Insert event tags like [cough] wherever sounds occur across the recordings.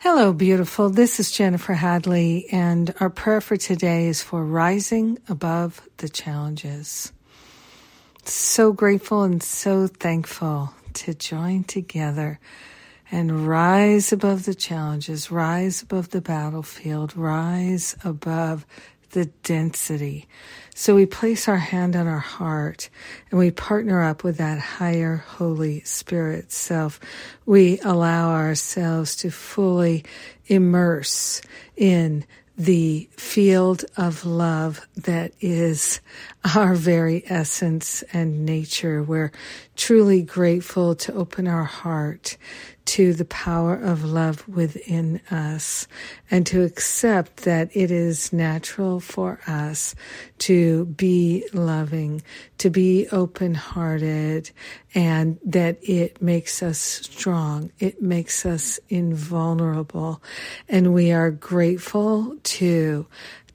Hello, beautiful. This is Jennifer Hadley, and our prayer for today is for rising above the challenges. So grateful and so thankful to join together and rise above the challenges, rise above the battlefield, rise above the density. So we place our hand on our heart and we partner up with that higher Holy Spirit self. We allow ourselves to fully immerse in the field of love that is our very essence and nature. We're truly grateful to open our heart to the power of love within us and to accept that it is natural for us to be loving, to be open hearted, and that it makes us strong. It makes us invulnerable. And we are grateful to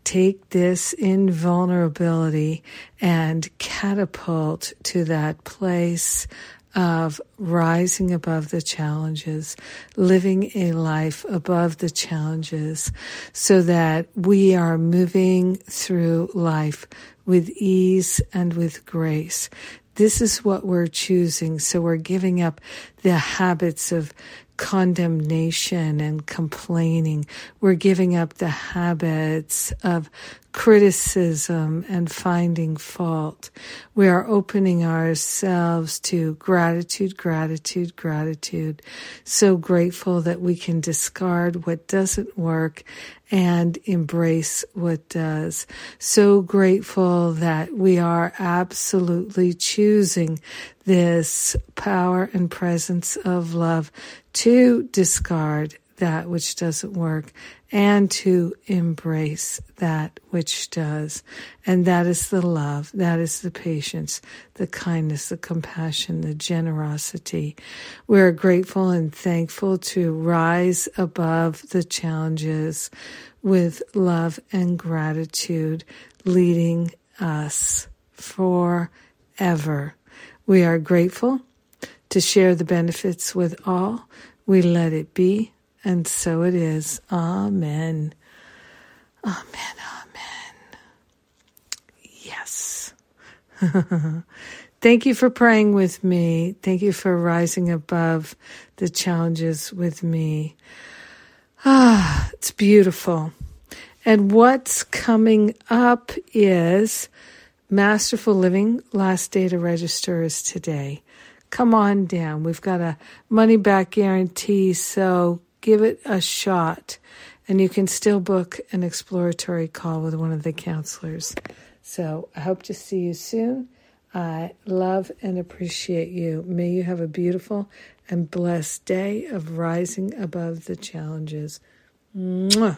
take this invulnerability and catapult to that place of rising above the challenges, living a life above the challenges so that we are moving through life with ease and with grace. This is what we're choosing. So we're giving up the habits of condemnation and complaining. We're giving up the habits of criticism and finding fault. We are opening ourselves to gratitude, gratitude, gratitude. So grateful that we can discard what doesn't work and embrace what does. So grateful that we are absolutely choosing this power and presence of love to discard that which doesn't work and to embrace that which does. And that is the love, that is the patience, the kindness, the compassion, the generosity. We're grateful and thankful to rise above the challenges with love and gratitude leading us forever. We are grateful to share the benefits with all. We let it be and so it is. Amen. Amen. Amen. Yes. [laughs] Thank you for praying with me. Thank you for rising above the challenges with me. Ah, it's beautiful. And what's coming up is Masterful Living. Last day to register is today. Come on down. We've got a money back guarantee, so give it a shot. And you can still book an exploratory call with one of the counselors. So I hope to see you soon. I love and appreciate you. May you have a beautiful and blessed day of rising above the challenges. Mwah.